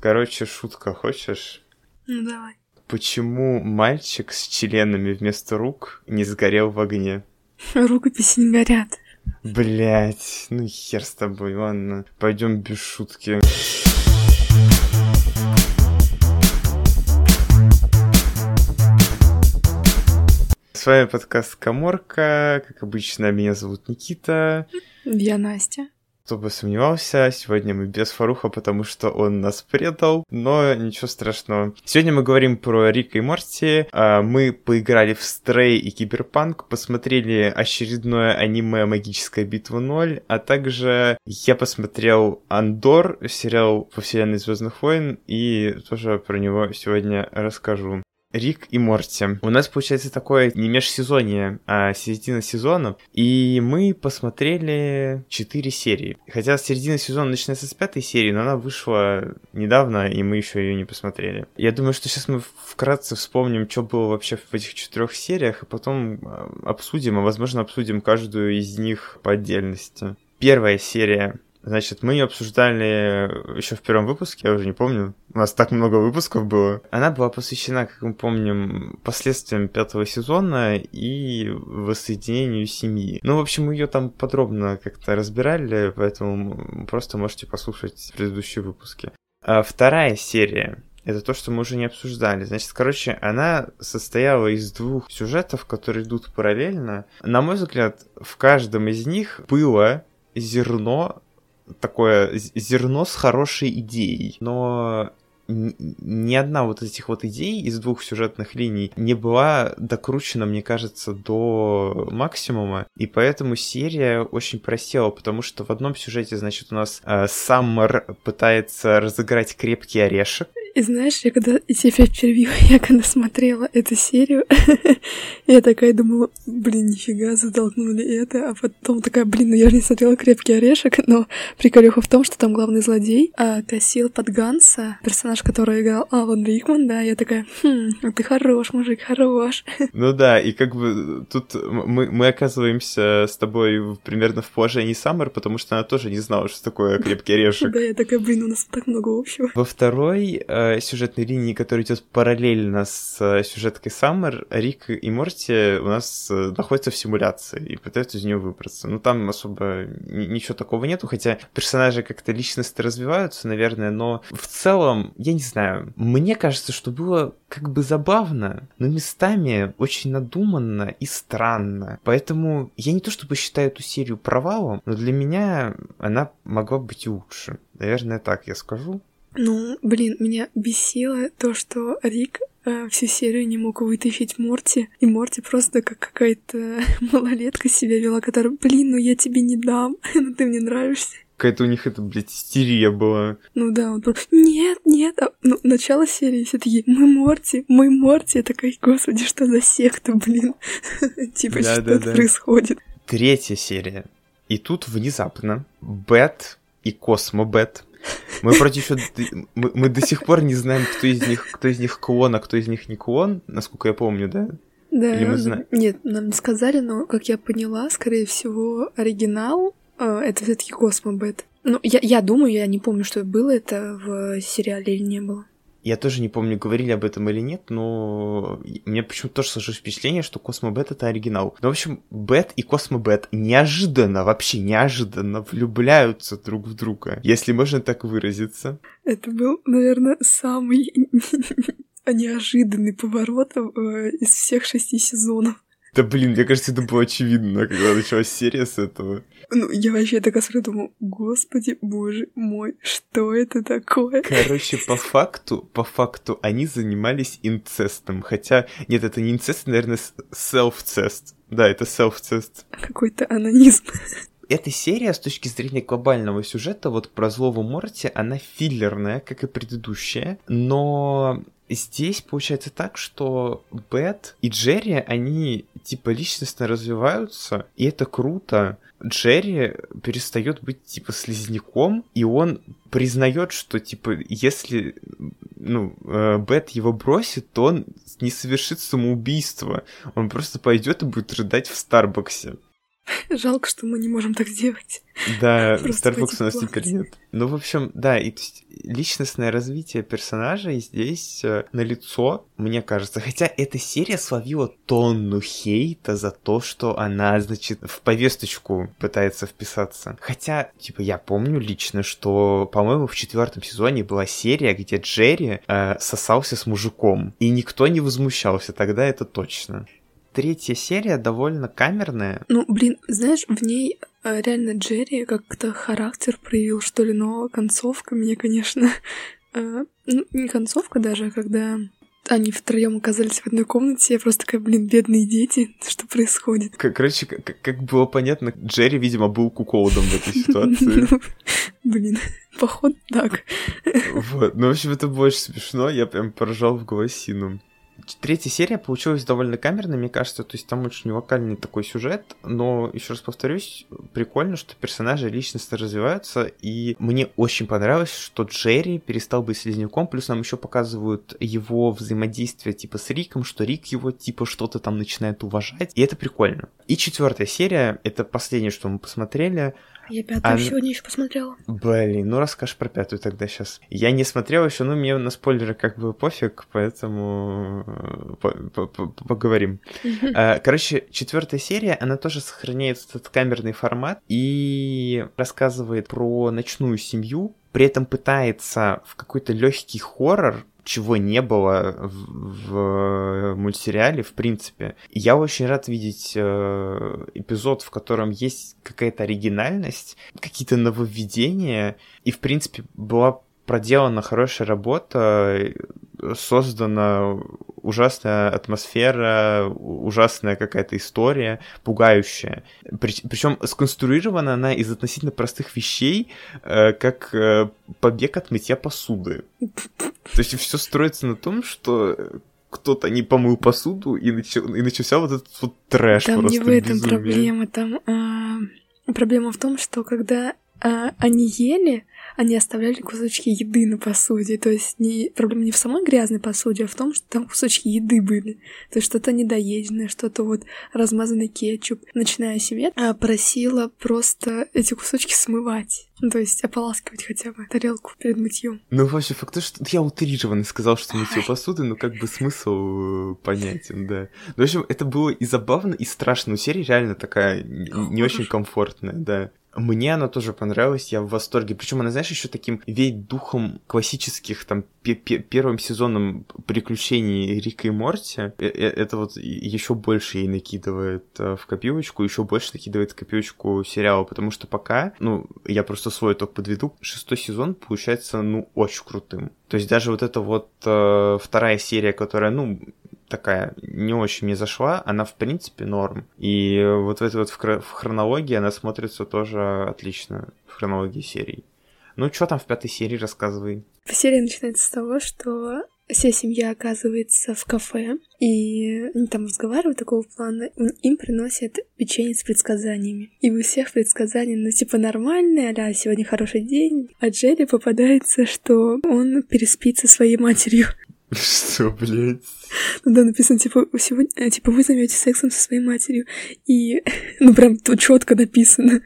Короче, шутка, хочешь? Ну давай. Почему мальчик с членами вместо рук не сгорел в огне? Рукописи не горят. Блять, ну хер с тобой, ладно. Пойдем без шутки. С вами подкаст Коморка. Как обычно, меня зовут Никита. Я Настя. Кто бы сомневался, сегодня мы без Фаруха, потому что он нас предал, но ничего страшного. Сегодня мы говорим про Рика и Морти. А, мы поиграли в Стрей и Киберпанк, посмотрели очередное аниме «Магическая битва 0», а также я посмотрел Андор, сериал по вселенной Звездных войн, и тоже про него сегодня расскажу. Рик и Морти. У нас получается такое не межсезонье, а середина сезона. И мы посмотрели 4 серии. Хотя середина сезона начинается с пятой серии, но она вышла недавно, и мы еще ее не посмотрели. Я думаю, что сейчас мы вкратце вспомним, что было вообще в этих четырех сериях, и потом а, обсудим, а возможно обсудим каждую из них по отдельности. Первая серия Значит, мы ее обсуждали еще в первом выпуске, я уже не помню. У нас так много выпусков было. Она была посвящена, как мы помним, последствиям пятого сезона и воссоединению семьи. Ну, в общем, мы ее там подробно как-то разбирали, поэтому просто можете послушать предыдущие выпуски. А вторая серия это то, что мы уже не обсуждали. Значит, короче, она состояла из двух сюжетов, которые идут параллельно. На мой взгляд, в каждом из них было зерно такое зерно с хорошей идеей, но ни одна вот этих вот идей из двух сюжетных линий не была докручена, мне кажется, до максимума, и поэтому серия очень просела, потому что в одном сюжете, значит, у нас э, Саммер пытается разыграть крепкий орешек, и знаешь, я когда тебя опять перебью, я когда смотрела эту серию, я такая думала, блин, нифига, затолкнули это, а потом такая, блин, ну я же не смотрела «Крепкий орешек», но приколюха в том, что там главный злодей а, косил под Ганса, персонаж, который играл Алан Рикман, да, я такая, хм, ты хорош, мужик, хорош. Ну да, и как бы тут мы, мы оказываемся с тобой примерно в положении Саммер, потому что она тоже не знала, что такое «Крепкий орешек». Да, я такая, блин, у нас так много общего. Во второй э, сюжетной линии, которая идет параллельно с э, сюжеткой Саммер, Рик и Морти у нас э, находятся в симуляции и пытаются из нее выбраться. Ну, там особо ничего такого нету, хотя персонажи как-то личности развиваются, наверное, но в целом, я не знаю, мне кажется, что было как бы забавно, но местами очень надуманно и странно. Поэтому я не то чтобы считаю эту серию провалом, но для меня она могла быть лучше. Наверное, так я скажу. Ну, блин, меня бесило то, что Рик э, всю серию не мог вытащить Морти, и Морти просто как какая-то малолетка себя вела, которая, блин, ну я тебе не дам, ну ты мне нравишься. Какая-то у них это, блядь, истерия была. Ну да, он просто, нет, нет, а, ну, начало серии все такие, мы Морти, мы Морти, я такая, господи, что за секта, блин, типа, что происходит. Третья серия. И тут внезапно Бет и Космо Бет мы вроде еще... Мы, мы до сих пор не знаем, кто из них, кто из них клон, а кто из них не клон, насколько я помню, да? Да, Или мы знаем? нет, нам не сказали, но, как я поняла, скорее всего, оригинал э, это все таки Космобет. Ну, я, я думаю, я не помню, что было это в сериале или не было. Я тоже не помню, говорили об этом или нет, но мне почему-то тоже сложилось впечатление, что Космо Бет это оригинал. Ну, в общем, Бет и Космо Бет неожиданно, вообще неожиданно влюбляются друг в друга, если можно так выразиться. Это был, наверное, самый неожиданный поворот э, из всех шести сезонов. Да блин, мне кажется, это было очевидно, когда началась серия с этого. Ну, я вообще такая смотрю, думаю, господи, боже мой, что это такое? Короче, по факту, по факту, они занимались инцестом. Хотя, нет, это не инцест, наверное, self-цест. Да, это self-цест. Какой-то анонизм. Эта серия с точки зрения глобального сюжета, вот про злого Морти, она филлерная, как и предыдущая, но здесь получается так, что Бет и Джерри, они типа личностно развиваются, и это круто. Джерри перестает быть типа слизняком, и он признает, что типа если ну, э, Бет его бросит, то он не совершит самоубийство. Он просто пойдет и будет рыдать в Старбаксе. Жалко, что мы не можем так сделать. Да, Starbucks у нас теперь нет. Ну, в общем, да, и то есть личностное развитие персонажей здесь э, на лицо, мне кажется. Хотя эта серия словила тонну хейта за то, что она, значит, в повесточку пытается вписаться. Хотя, типа, я помню лично, что, по-моему, в четвертом сезоне была серия, где Джерри э, сосался с мужиком, и никто не возмущался, тогда это точно третья серия довольно камерная. Ну, блин, знаешь, в ней э, реально Джерри как-то характер проявил, что ли, но концовка мне, конечно... Э, ну, не концовка даже, а когда они втроем оказались в одной комнате, я просто такая, блин, бедные дети, что происходит? Короче, как, как было понятно, Джерри, видимо, был куколдом в этой ситуации. Ну, блин, походу так. Вот, ну, в общем, это больше смешно, я прям поражал в голосину. Третья серия получилась довольно камерной, мне кажется, то есть там очень локальный такой сюжет, но, еще раз повторюсь, прикольно, что персонажи личностно развиваются, и мне очень понравилось, что Джерри перестал быть слизняком, плюс нам еще показывают его взаимодействие типа с Риком, что Рик его типа что-то там начинает уважать, и это прикольно. И четвертая серия, это последнее, что мы посмотрели, я пятую а... сегодня еще посмотрела. Блин, ну расскажешь про пятую тогда сейчас. Я не смотрел еще, ну мне на спойлеры как бы пофиг, поэтому э, поговорим. А, короче, четвертая серия, она тоже сохраняет этот камерный формат и рассказывает про ночную семью, при этом пытается в какой-то легкий хоррор чего не было в, в мультсериале, в принципе. Я очень рад видеть э, эпизод, в котором есть какая-то оригинальность, какие-то нововведения, и, в принципе, была проделана хорошая работа, создана ужасная атмосфера, ужасная какая-то история, пугающая. Причем сконструирована она из относительно простых вещей, э, как э, побег от мытья посуды. То есть все строится на том, что кто-то не помыл посуду, и, начал, и начался вот этот вот трэш Там просто не в этом безумие. проблема, там а, проблема в том, что когда а, они ели, они оставляли кусочки еды на посуде. То есть не, проблема не в самой грязной посуде, а в том, что там кусочки еды были. То есть что-то недоеденное, что-то вот размазанный кетчуп. Начиная семья а, просила просто эти кусочки смывать. Ну, то есть ополаскивать хотя бы тарелку перед мытьем. Ну, вообще, факт то, что я утрированно сказал, что мытье посуды, но как бы смысл э, понятен, да. Ну, в общем, это было и забавно, и страшно. У серии реально такая не очень комфортная, да. Мне она тоже понравилась, я в восторге. Причем она, знаешь, еще таким веет духом классических, там, первым сезоном приключений Рика и Морти. Э, э, это вот еще больше ей накидывает э, в копилочку, еще больше накидывает в копилочку сериала, потому что пока, ну, я просто свой итог подведу, шестой сезон получается, ну, очень крутым. То есть даже вот эта вот э, вторая серия, которая, ну, такая не очень мне зашла, она в принципе норм. И вот в этой вот в хронологии она смотрится тоже отлично, в хронологии серий. Ну, что там в пятой серии, рассказывай. Серия начинается с того, что вся семья оказывается в кафе, и они там разговаривают такого плана, им приносят печенье с предсказаниями. И у всех предсказания, ну, типа, нормальные, а сегодня хороший день. А Джерри попадается, что он переспит со своей матерью. Что, блядь? Ну да, написано, типа, сегодня, э, типа, вы займете сексом со своей матерью. И, ну, прям тут четко написано.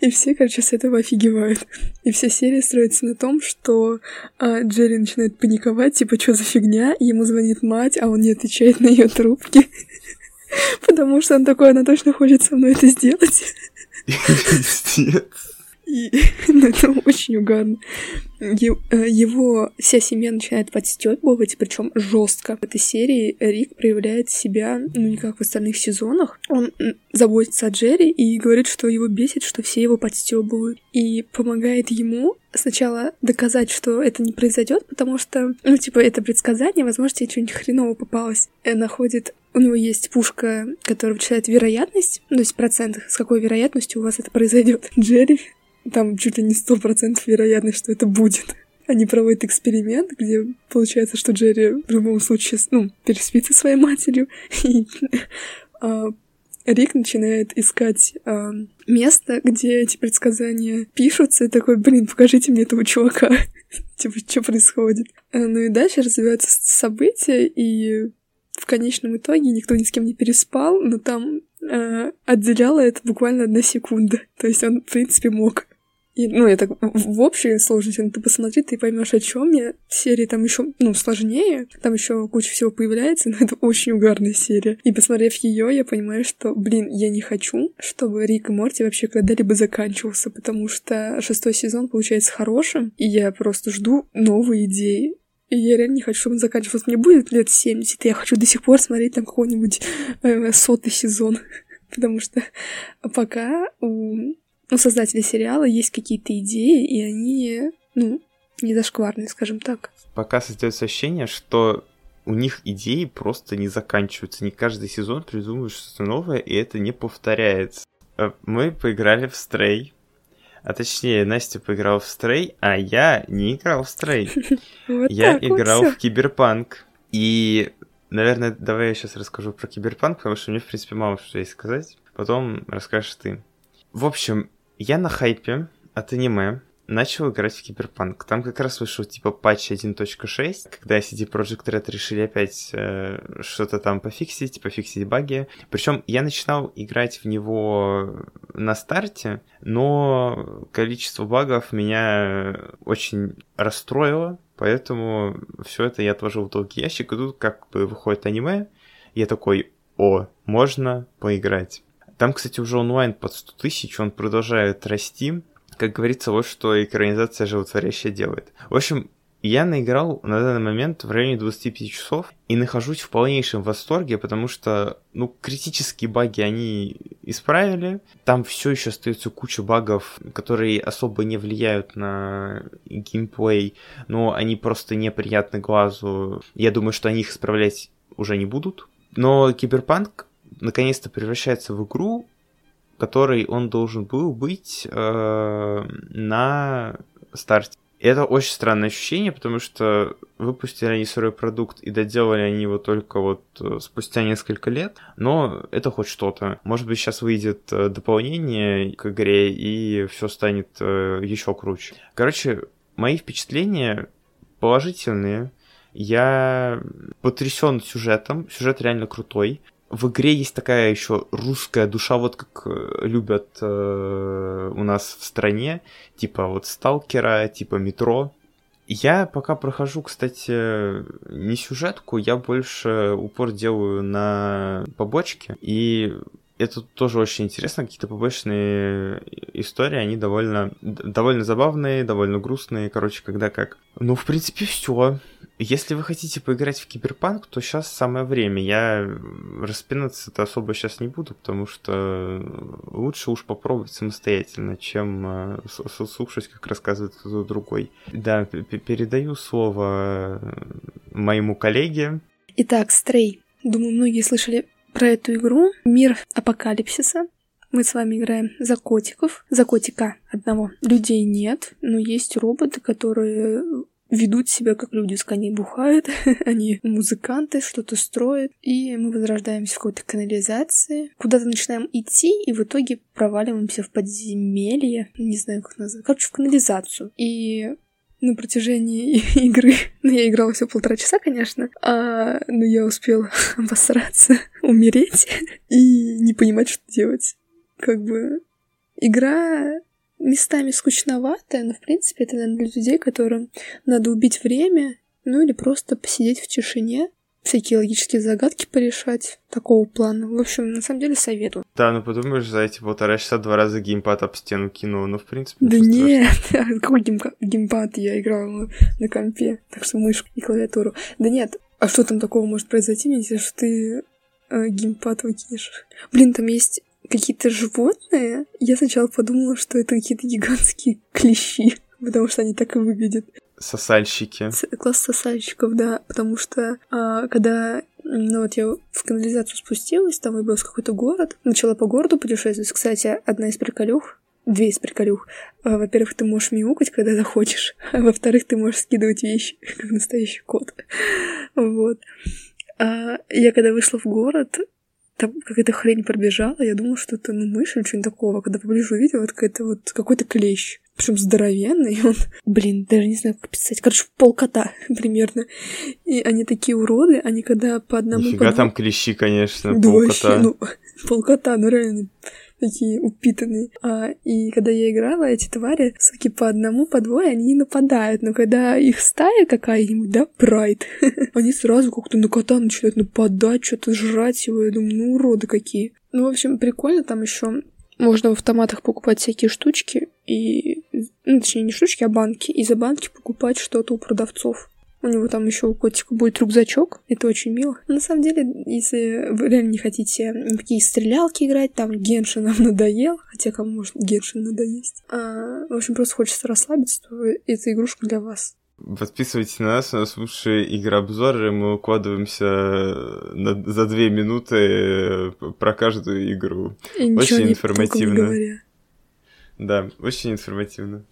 И все, короче, с этого офигевают. И вся серия строится на том, что а, Джерри начинает паниковать, типа, что за фигня, ему звонит мать, а он не отвечает на ее трубки. Потому что он такой, она точно хочет со мной это сделать. Пиздец. И ну, это очень угарно. Э, его вся семья начинает подстёбывать, причем жестко. В этой серии Рик проявляет себя, ну, не как в остальных сезонах. Он заботится о Джерри и говорит, что его бесит, что все его подстебывают. И помогает ему сначала доказать, что это не произойдет, потому что, ну, типа, это предсказание, возможно, тебе что-нибудь хреново попалось. И находит у него есть пушка, которая вычисляет вероятность, ну, то есть процент, с какой вероятностью у вас это произойдет. Джерри там чуть ли не сто процентов вероятность, что это будет. Они проводят эксперимент, где получается, что Джерри в любом случае, ну, переспит со своей матерью, и а, Рик начинает искать а, место, где эти предсказания пишутся, и такой, блин, покажите мне этого чувака. типа, что происходит? А, ну и дальше развиваются события, и в конечном итоге никто ни с кем не переспал, но там э, отделяла это буквально одна секунда. То есть он, в принципе, мог. И, ну, это в общей сложности, ну, ты посмотри, ты поймешь, о чем я. Серии там еще, ну, сложнее, там еще куча всего появляется, но это очень угарная серия. И посмотрев ее, я понимаю, что, блин, я не хочу, чтобы Рик и Морти вообще когда-либо заканчивался, потому что шестой сезон получается хорошим, и я просто жду новые идеи. И я реально не хочу, чтобы он заканчивался. Мне будет лет 70, и я хочу до сих пор смотреть там какой-нибудь э, сотый сезон. Потому что пока у у создателей сериала есть какие-то идеи, и они, ну, не зашкварные, скажем так. Пока создается ощущение, что у них идеи просто не заканчиваются. Не каждый сезон придумывают что-то новое, и это не повторяется. Э, мы поиграли в Стрей. А точнее, Настя поиграла в Стрей, а я не играл в Стрей. Я играл в Киберпанк. И, наверное, давай я сейчас расскажу про Киберпанк, потому что мне, в принципе, мало что есть сказать. Потом расскажешь ты. В общем, я на хайпе от аниме начал играть в Киберпанк. Там как раз вышел типа патч 1.6, когда CD Projekt Red решили опять э, что-то там пофиксить, пофиксить баги. Причем я начинал играть в него на старте, но количество багов меня очень расстроило, поэтому все это я отложил в долгий ящик, и тут как бы выходит аниме, я такой, о, можно поиграть. Там, кстати, уже онлайн под 100 тысяч, он продолжает расти. Как говорится, вот что экранизация животворящая делает. В общем, я наиграл на данный момент в районе 25 часов и нахожусь в полнейшем восторге, потому что, ну, критические баги они исправили. Там все еще остается куча багов, которые особо не влияют на геймплей, но они просто неприятны глазу. Я думаю, что они их исправлять уже не будут. Но Киберпанк наконец-то превращается в игру, которой он должен был быть э, на старте. Это очень странное ощущение, потому что выпустили они сырой продукт и доделали они его только вот э, спустя несколько лет, но это хоть что-то. Может быть, сейчас выйдет э, дополнение к игре, и все станет э, еще круче. Короче, мои впечатления положительные. Я потрясен сюжетом. Сюжет реально крутой в игре есть такая еще русская душа, вот как э, любят э, у нас в стране, типа вот Сталкера, типа Метро. Я пока прохожу, кстати, не сюжетку, я больше упор делаю на побочки, и это тоже очень интересно, какие-то побочные истории, они довольно, довольно забавные, довольно грустные, короче, когда как. Ну, в принципе, все. Если вы хотите поиграть в Киберпанк, то сейчас самое время. Я распинаться-то особо сейчас не буду, потому что лучше уж попробовать самостоятельно, чем э, слушать, как рассказывает кто-то другой. Да, передаю слово моему коллеге. Итак, Стрей. Думаю, многие слышали про эту игру. Мир апокалипсиса. Мы с вами играем за котиков. За котика одного. Людей нет, но есть роботы, которые ведут себя как люди. Они бухают, они музыканты, что-то строят. И мы возрождаемся в какой-то канализации. Куда-то начинаем идти, и в итоге проваливаемся в подземелье. Не знаю, как назвать. Короче, в канализацию. И на протяжении игры. Ну, я играла всего полтора часа, конечно, а, но я успела обосраться, умереть и не понимать, что делать. Как бы игра местами скучноватая, но, в принципе, это, наверное, для людей, которым надо убить время, ну или просто посидеть в тишине всякие логические загадки порешать такого плана. В общем, на самом деле советую. Да, ну подумаешь, за эти полтора часа два раза геймпад об стену кинул, ну в принципе... Да нет, какой геймпад? Я играла на компе, так что мышку и клавиатуру. Да нет, а что там такого может произойти, если что ты э, геймпад выкинешь? Блин, там есть какие-то животные. Я сначала подумала, что это какие-то гигантские клещи, потому что они так и выглядят. Сосальщики. Класс сосальщиков, да, потому что а, когда ну вот я в канализацию спустилась, там выбралась какой-то город, начала по городу путешествовать. Кстати, одна из приколюх, две из приколюх. А, во-первых, ты можешь мяукать, когда захочешь, а во-вторых, ты можешь скидывать вещи, как настоящий кот. Вот. А, я когда вышла в город, там какая-то хрень пробежала, я думала, что это ну, мышь или что-нибудь такого. Когда поближе увидела, это какой-то вот какой-то клещ. причем здоровенный, он, блин, даже не знаю, как писать, короче, полкота примерно. И они такие уроды, они когда по одному... Нифига по там клещи, конечно, да полкота. Вообще, ну, полкота, ну реально такие упитанные. А, и когда я играла, эти твари, суки, по одному, по двое, они нападают. Но когда их стая какая-нибудь, да, прайд, они сразу как-то на кота начинают нападать, что-то жрать его. Я думаю, ну, уроды какие. Ну, в общем, прикольно там еще можно в автоматах покупать всякие штучки и... Ну, точнее, не штучки, а банки. И за банки покупать что-то у продавцов. У него там еще у котика будет рюкзачок. Это очень мило. На самом деле, если вы реально не хотите никакие стрелялки играть, там Геншин нам надоел. Хотя кому может Геншин надоесть. А, в общем, просто хочется расслабиться, то эта игрушка для вас. Подписывайтесь на нас, у нас лучшие игрообзоры, мы укладываемся на, за две минуты про каждую игру. И очень информативно. Да, очень информативно.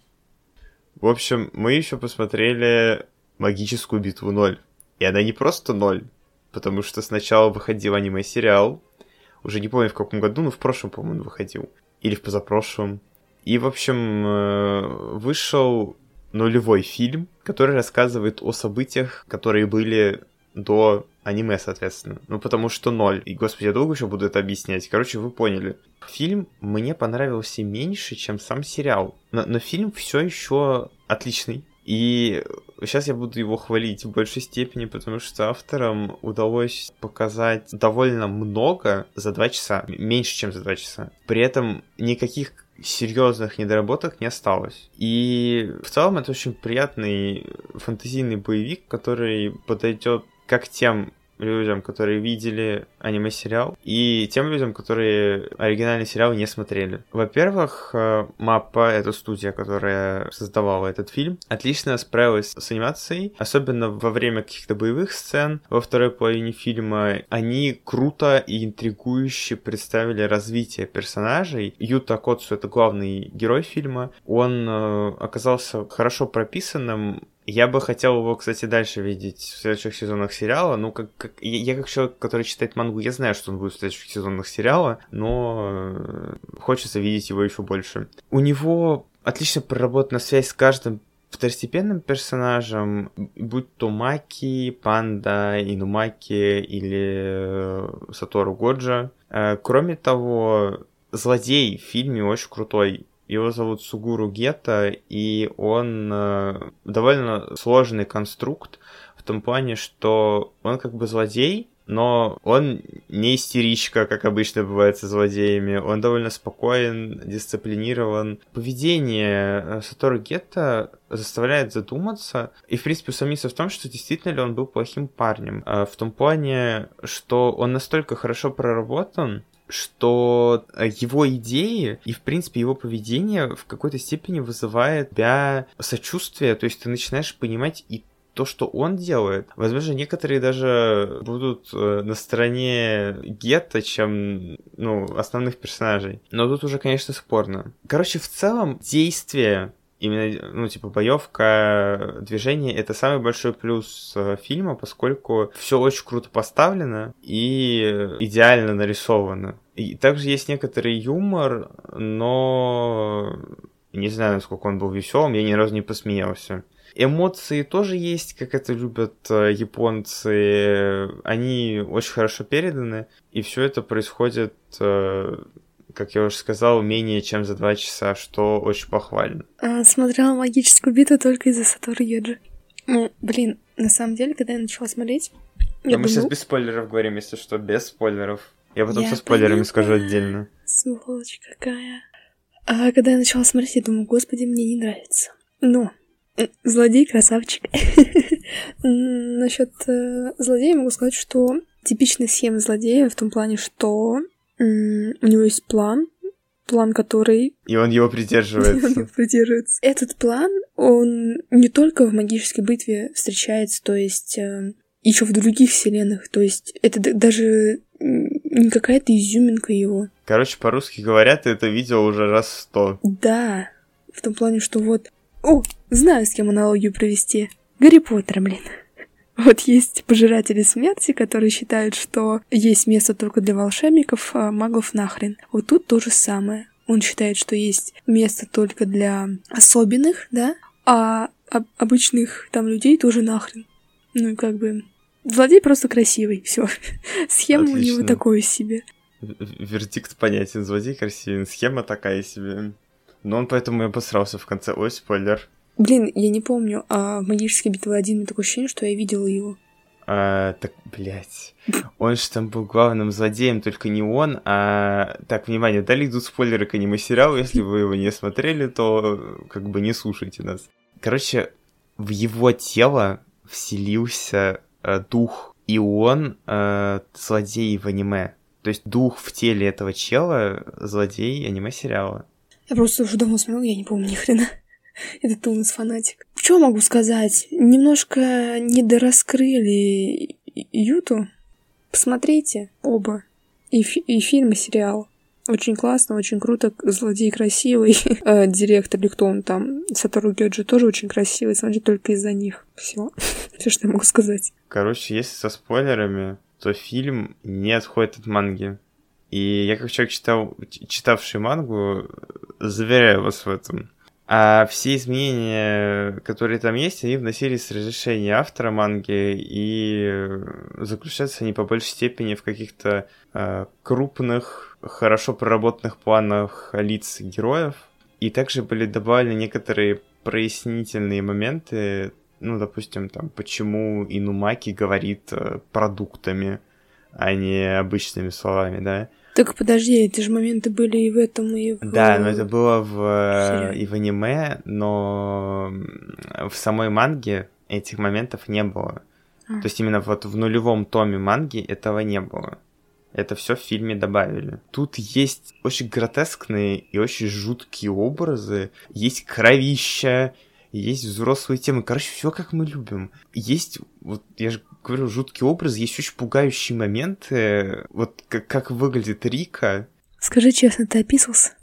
В общем, мы еще посмотрели магическую битву 0. И она не просто 0, потому что сначала выходил аниме-сериал, уже не помню в каком году, но в прошлом, по-моему, выходил. Или в позапрошлом. И, в общем, э, вышел нулевой фильм, который рассказывает о событиях, которые были до аниме, соответственно. Ну, потому что ноль. И, господи, я долго еще буду это объяснять. Короче, вы поняли. Фильм мне понравился меньше, чем сам сериал. Но, но фильм все еще отличный. И сейчас я буду его хвалить в большей степени, потому что авторам удалось показать довольно много за два часа, меньше, чем за два часа. При этом никаких серьезных недоработок не осталось. И в целом это очень приятный фантазийный боевик, который подойдет как тем людям, которые видели аниме-сериал, и тем людям, которые оригинальный сериал не смотрели. Во-первых, э, Маппа — это студия, которая создавала этот фильм, отлично справилась с анимацией, особенно во время каких-то боевых сцен. Во второй половине фильма они круто и интригующе представили развитие персонажей. Юта Коцу — это главный герой фильма. Он э, оказался хорошо прописанным, я бы хотел его, кстати, дальше видеть в следующих сезонах сериала. Ну, как, как я, я как человек, который читает мангу, я знаю, что он будет в следующих сезонах сериала, но э, хочется видеть его еще больше. У него отлично проработана связь с каждым второстепенным персонажем, будь то Маки, Панда, Инумаки или э, Сатору Годжа. Э, кроме того, злодей в фильме очень крутой. Его зовут Сугуру Гета, и он э, довольно сложный конструкт в том плане, что он как бы злодей, но он не истеричка, как обычно бывает со злодеями. Он довольно спокоен, дисциплинирован. Поведение э, Сатору Гетта заставляет задуматься и, в принципе, усомниться в том, что действительно ли он был плохим парнем. Э, в том плане, что он настолько хорошо проработан, что э, его идеи и, в принципе, его поведение в какой-то степени вызывает тебя сочувствие, то есть ты начинаешь понимать и то, что он делает. Возможно, некоторые даже будут э, на стороне Гетта, чем, ну, основных персонажей. Но тут уже, конечно, спорно. Короче, в целом, действие именно, ну, типа, боевка, движение — это самый большой плюс э, фильма, поскольку все очень круто поставлено и идеально нарисовано. И также есть некоторый юмор, но не знаю, насколько он был веселым, я ни разу не посмеялся. Эмоции тоже есть, как это любят э, японцы. Они очень хорошо переданы, и все это происходит э, как я уже сказал, менее чем за два часа, что очень похвально. А, смотрела магическую битву только из-за Сатору Йоджи. Ну, блин, на самом деле, когда я начала смотреть... Я мы думаю... сейчас без спойлеров говорим, если что, без спойлеров. Я потом я со спойлерами поняла. скажу отдельно. Сволочь какая. А когда я начала смотреть, я думаю, господи, мне не нравится. Но злодей красавчик. Насчет э, злодея могу сказать, что типичная схема злодея в том плане, что у него есть план, план, который... И он его придерживается. он его придерживается. Этот план, он не только в магической битве встречается, то есть э, еще в других вселенных, то есть это даже не какая-то изюминка его. Короче, по-русски говорят, ты это видел уже раз сто. Да, в том плане, что вот... О, знаю, с кем аналогию провести. Гарри Поттер, блин. Вот есть пожиратели смерти, которые считают, что есть место только для волшебников, а магов нахрен. Вот тут то же самое. он считает, что есть место только для особенных, да, а об- обычных там людей тоже нахрен. Ну и как бы злодей просто красивый, все. Схема у него такой себе. Вердикт понятен, злодей красивый, схема такая себе. Но он поэтому и обосрался в конце. Ой, спойлер. Блин, я не помню, а в «Магической битве 1» такое ощущение, что я видела его. А, так, блядь. Он же там был главным злодеем, только не он, а... Так, внимание, далее идут спойлеры к аниме-сериалу. Если вы его не смотрели, то как бы не слушайте нас. Короче, в его тело вселился э, дух, и он э, злодей в аниме. То есть дух в теле этого чела злодей аниме-сериала. Я просто уже давно смотрела, я не помню ни хрена. Это ты у нас фанатик. Что могу сказать? Немножко недораскрыли Юту. Посмотрите оба. И, фи- и фильм, и сериал. Очень классно, очень круто. Злодей красивый. Э, Директор или кто он там, Сатору Гёджи тоже очень красивый. Смотри только из-за них. Все. Все, что я могу сказать. Короче, если со спойлерами, то фильм не отходит от манги. И я как человек, читал, читавший мангу, заверяю вас в этом. А все изменения, которые там есть, они вносились с разрешения автора манги, и заключаются они по большей степени в каких-то э, крупных, хорошо проработанных планах лиц героев. И также были добавлены некоторые прояснительные моменты, ну, допустим, там, почему Инумаки говорит э, продуктами, а не обычными словами, да. Так подожди, эти же моменты были и в этом, и в... Да, но это было в, сериале. и в аниме, но в самой манге этих моментов не было. А. То есть именно вот в нулевом томе манги этого не было. Это все в фильме добавили. Тут есть очень гротескные и очень жуткие образы. Есть кровища, есть взрослые темы. Короче, все как мы любим. Есть, вот я же говорю, жуткий образ, есть очень пугающие моменты. Вот как, как выглядит Рика. Скажи честно, ты описался?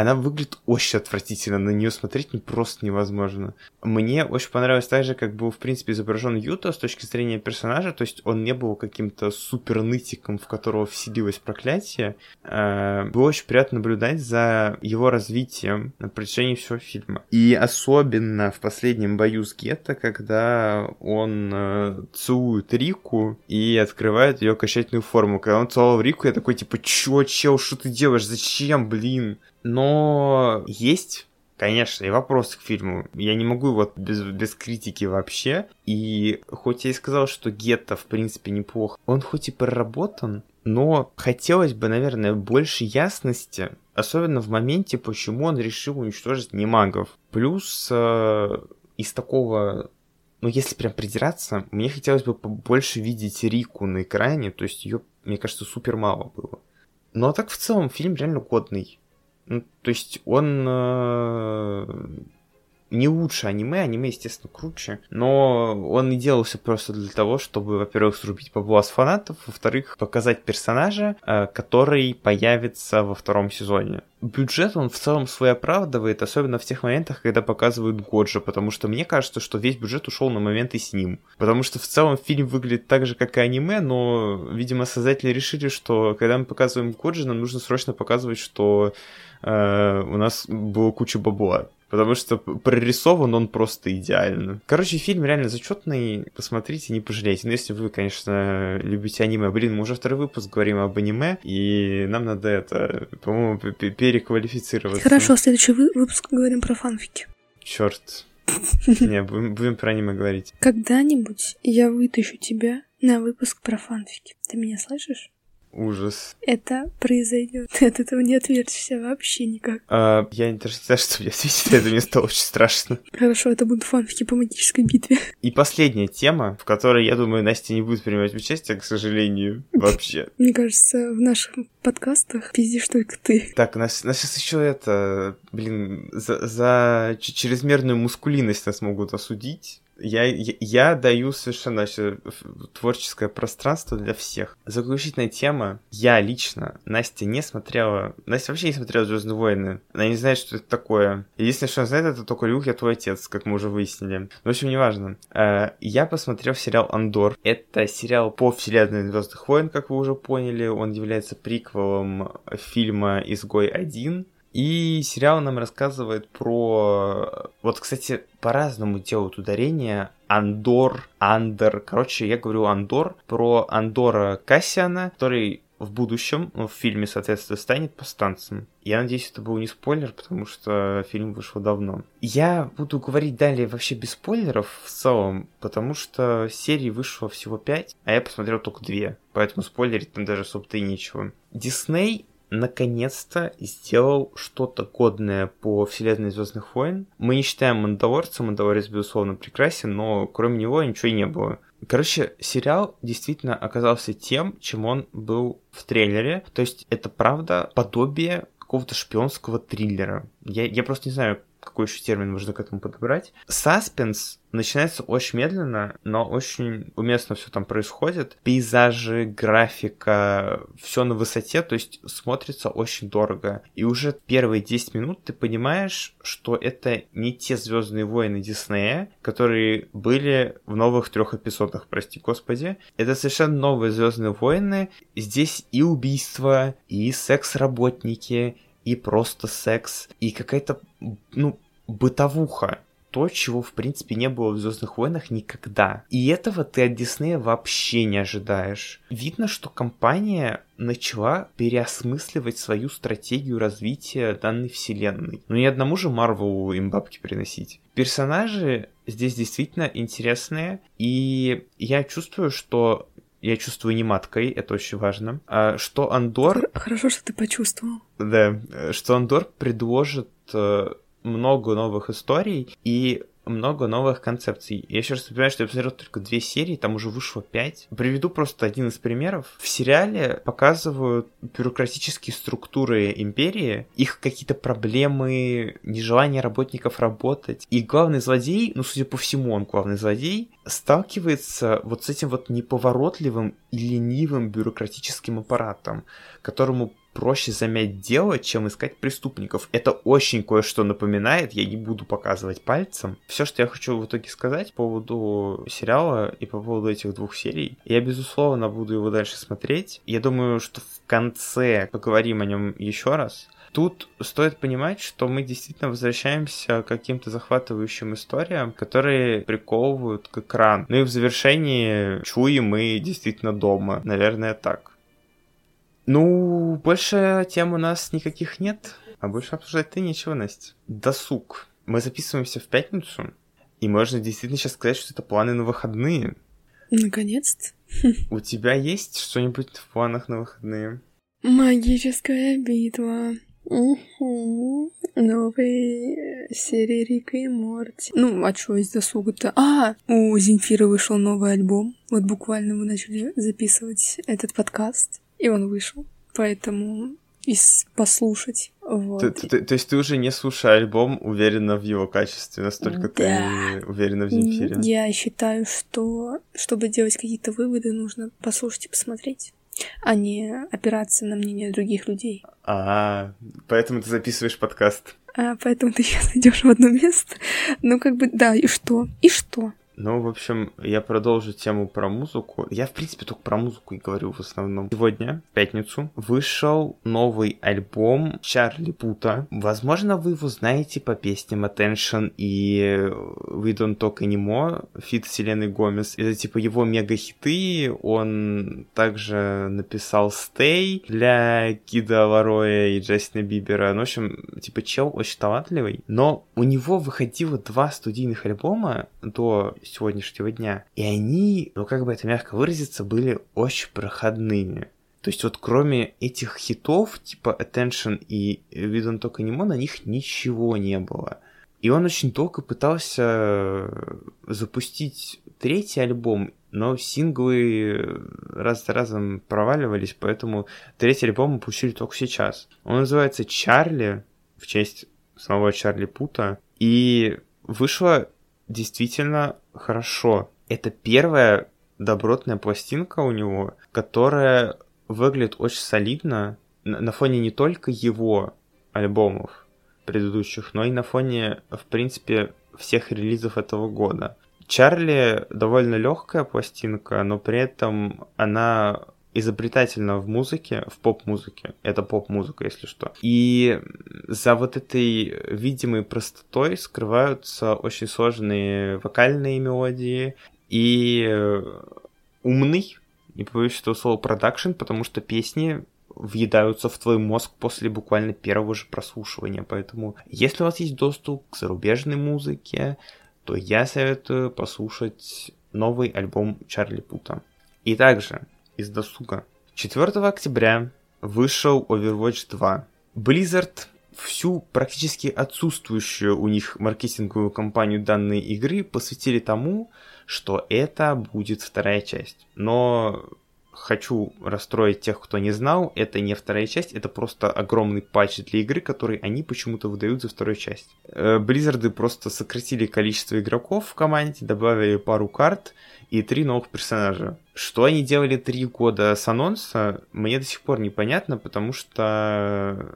Она выглядит очень отвратительно, на нее смотреть ну, просто невозможно. Мне очень понравилось так же, как был, в принципе, изображен Юта с точки зрения персонажа, то есть он не был каким-то супер нытиком, в которого вселилось проклятие. Э, Было очень приятно наблюдать за его развитием на протяжении всего фильма. И особенно в последнем бою с Гетто, когда он э, целует Рику и открывает ее окончательную форму. Когда он целовал Рику, я такой, типа, чё, чел, что ты делаешь? Зачем, блин? Но есть Конечно, и вопросы к фильму. Я не могу вот без, без критики вообще. И хоть я и сказал, что Гетто, в принципе, неплохо, он хоть и проработан, но хотелось бы, наверное, больше ясности, особенно в моменте, почему он решил уничтожить немагов. Плюс э, из такого ну, если прям придираться, мне хотелось бы побольше видеть Рику на экране, то есть ее, мне кажется, супер мало было. Ну, а так в целом фильм реально годный. Ну, то есть он э, не лучше аниме, аниме, естественно, круче, но он и делался просто для того, чтобы, во-первых, срубить бабло с фанатов, во-вторых, показать персонажа, э, который появится во втором сезоне. Бюджет он в целом свой оправдывает, особенно в тех моментах, когда показывают Годжа, потому что мне кажется, что весь бюджет ушел на моменты с ним. Потому что в целом фильм выглядит так же, как и аниме, но, видимо, создатели решили, что когда мы показываем Годжа, нам нужно срочно показывать, что э, у нас было куча бабла. Потому что прорисован он просто идеально. Короче, фильм реально зачетный. Посмотрите, не пожалейте. Но если вы, конечно, любите аниме. Блин, мы уже второй выпуск говорим об аниме, и нам надо это, по-моему, переквалифицироваться. Хорошо, следующий вы- выпуск говорим про фанфики. Черт. Не, будем, будем про аниме говорить. Когда-нибудь я вытащу тебя на выпуск про фанфики. Ты меня слышишь? Ужас. Это произойдет. От этого не отвертишься вообще никак. А, я даже не знаю, что ответить на это, мне стало очень страшно. Хорошо, это будут фанфики по магической битве. И последняя тема, в которой, я думаю, Настя не будет принимать участие, к сожалению, вообще. Мне кажется, в наших подкастах пиздишь только ты. Так, нас, нас сейчас еще это, блин, за, за чрезмерную мускулинность нас могут осудить. Я, я, даю совершенно творческое пространство для всех. Заключительная тема. Я лично, Настя не смотрела... Настя вообще не смотрела Звездные войны. Она не знает, что это такое. Единственное, что она знает, это только Люк, я твой отец, как мы уже выяснили. Ну, в общем, неважно. Э, Я посмотрел сериал Андор. Это сериал по вселенной Звездных войн, как вы уже поняли. Он является приквелом фильма Изгой 1 И сериал нам рассказывает про... Вот, кстати, по-разному делают ударение. Андор, Андер. Короче, я говорю Андор про Андора Кассиана, который в будущем, ну, в фильме, соответственно, станет повстанцем. Я надеюсь, это был не спойлер, потому что фильм вышел давно. Я буду говорить далее вообще без спойлеров в целом, потому что серии вышло всего 5, а я посмотрел только 2, поэтому спойлерить там даже особо-то и нечего. Дисней наконец-то сделал что-то годное по вселенной Звездных войн. Мы не считаем Мандалорца, Мандалорец, безусловно, прекрасен, но кроме него ничего и не было. Короче, сериал действительно оказался тем, чем он был в трейлере. То есть это правда подобие какого-то шпионского триллера. Я, я просто не знаю, какой еще термин можно к этому подобрать. Саспенс начинается очень медленно, но очень уместно все там происходит. Пейзажи, графика, все на высоте, то есть смотрится очень дорого. И уже первые 10 минут ты понимаешь, что это не те Звездные войны Диснея, которые были в новых трех эпизодах, прости господи. Это совершенно новые Звездные войны. Здесь и убийства, и секс-работники, и просто секс, и какая-то, ну, бытовуха. То, чего, в принципе, не было в Звездных войнах никогда. И этого ты от Диснея вообще не ожидаешь. Видно, что компания начала переосмысливать свою стратегию развития данной вселенной. Но ни одному же Марвелу им бабки приносить. Персонажи здесь действительно интересные, и я чувствую, что я чувствую не маткой, это очень важно. А что Андор... Хорошо, что ты почувствовал. Да, что Андор предложит э, много новых историй и много новых концепций. Я раз понимаю, что я посмотрел только две серии, там уже вышло пять. Приведу просто один из примеров. В сериале показывают бюрократические структуры империи, их какие-то проблемы, нежелание работников работать. И главный злодей, ну, судя по всему, он главный злодей, сталкивается вот с этим вот неповоротливым и ленивым бюрократическим аппаратом, которому проще замять дело, чем искать преступников. Это очень кое-что напоминает, я не буду показывать пальцем. Все, что я хочу в итоге сказать по поводу сериала и по поводу этих двух серий, я, безусловно, буду его дальше смотреть. Я думаю, что в конце поговорим о нем еще раз. Тут стоит понимать, что мы действительно возвращаемся к каким-то захватывающим историям, которые приковывают к экрану. Ну и в завершении чуем мы действительно дома. Наверное, так. Ну, больше тем у нас никаких нет, а больше обсуждать ты нечего, Настя. Досуг. Мы записываемся в пятницу, и можно действительно сейчас сказать, что это планы на выходные. Наконец-то. У тебя есть что-нибудь в планах на выходные? Магическая битва. Угу. Новые серии Рика и Морти. Ну, а что из досуга-то? А, у Земфира вышел новый альбом. Вот буквально мы начали записывать этот подкаст и он вышел. Поэтому и послушать. Вот. То, то, то есть ты уже не слушая альбом, уверена в его качестве, настолько да. ты уверена в Земфире? Я считаю, что чтобы делать какие-то выводы, нужно послушать и посмотреть, а не опираться на мнение других людей. А, поэтому ты записываешь подкаст. А, поэтому ты сейчас идешь в одно место. Ну, как бы, да, и что? И что? Ну, в общем, я продолжу тему про музыку. Я, в принципе, только про музыку и говорю в основном. Сегодня, в пятницу, вышел новый альбом Чарли Пута. Возможно, вы его знаете по песням Attention и We Don't Talk Anymore, feat Селены Гомес. Это, типа, его мега-хиты. Он также написал Stay для Кида Лароя и Джастина Бибера. Ну, в общем, типа, чел очень талантливый. Но у него выходило два студийных альбома до сегодняшнего дня. И они, ну как бы это мягко выразиться, были очень проходными. То есть вот кроме этих хитов, типа Attention и We Don't Talk Anymore, на них ничего не было. И он очень долго пытался запустить третий альбом, но синглы раз за разом проваливались, поэтому третий альбом мы получили только сейчас. Он называется «Чарли», в честь самого Чарли Пута, и вышла действительно хорошо. Это первая добротная пластинка у него, которая выглядит очень солидно на фоне не только его альбомов предыдущих, но и на фоне, в принципе, всех релизов этого года. Чарли довольно легкая пластинка, но при этом она изобретательно в музыке, в поп-музыке. Это поп-музыка, если что. И за вот этой видимой простотой скрываются очень сложные вокальные мелодии и э, умный, не побоюсь этого слова, продакшн, потому что песни въедаются в твой мозг после буквально первого же прослушивания. Поэтому, если у вас есть доступ к зарубежной музыке, то я советую послушать новый альбом Чарли Пута. И также из досуга. 4 октября вышел Overwatch 2. Blizzard всю практически отсутствующую у них маркетинговую кампанию данной игры посвятили тому, что это будет вторая часть. Но хочу расстроить тех, кто не знал, это не вторая часть, это просто огромный патч для игры, который они почему-то выдают за вторую часть. Э, Близзарды просто сократили количество игроков в команде, добавили пару карт и три новых персонажа. Что они делали три года с анонса, мне до сих пор непонятно, потому что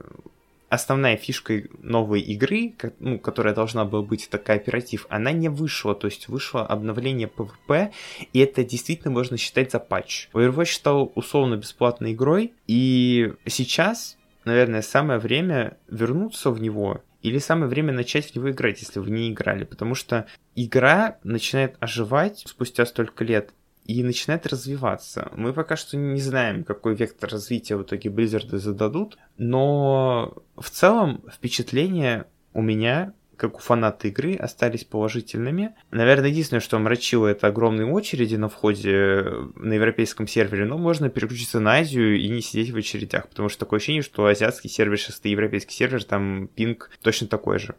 основная фишка новой игры, ну, которая должна была быть это кооператив, она не вышла, то есть вышло обновление PvP, и это действительно можно считать за патч. Overwatch стал условно бесплатной игрой, и сейчас, наверное, самое время вернуться в него или самое время начать в него играть, если вы не играли, потому что игра начинает оживать спустя столько лет, и начинает развиваться. Мы пока что не знаем, какой вектор развития в итоге Blizzard зададут, но в целом впечатления у меня как у фаната игры, остались положительными. Наверное, единственное, что омрачило, это огромные очереди на входе на европейском сервере, но можно переключиться на Азию и не сидеть в очередях, потому что такое ощущение, что азиатский сервер сейчас и европейский сервер, там пинг точно такой же.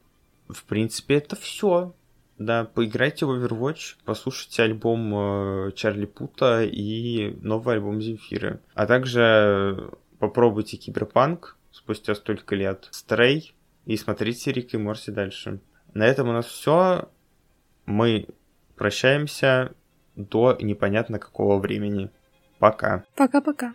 В принципе, это все. Да, поиграйте в Overwatch, послушайте альбом э, Чарли Пута и новый альбом Земфиры. А также попробуйте Киберпанк спустя столько лет, Стрей и смотрите Рик и Морси дальше. На этом у нас все. Мы прощаемся до непонятно какого времени. Пока. Пока-пока.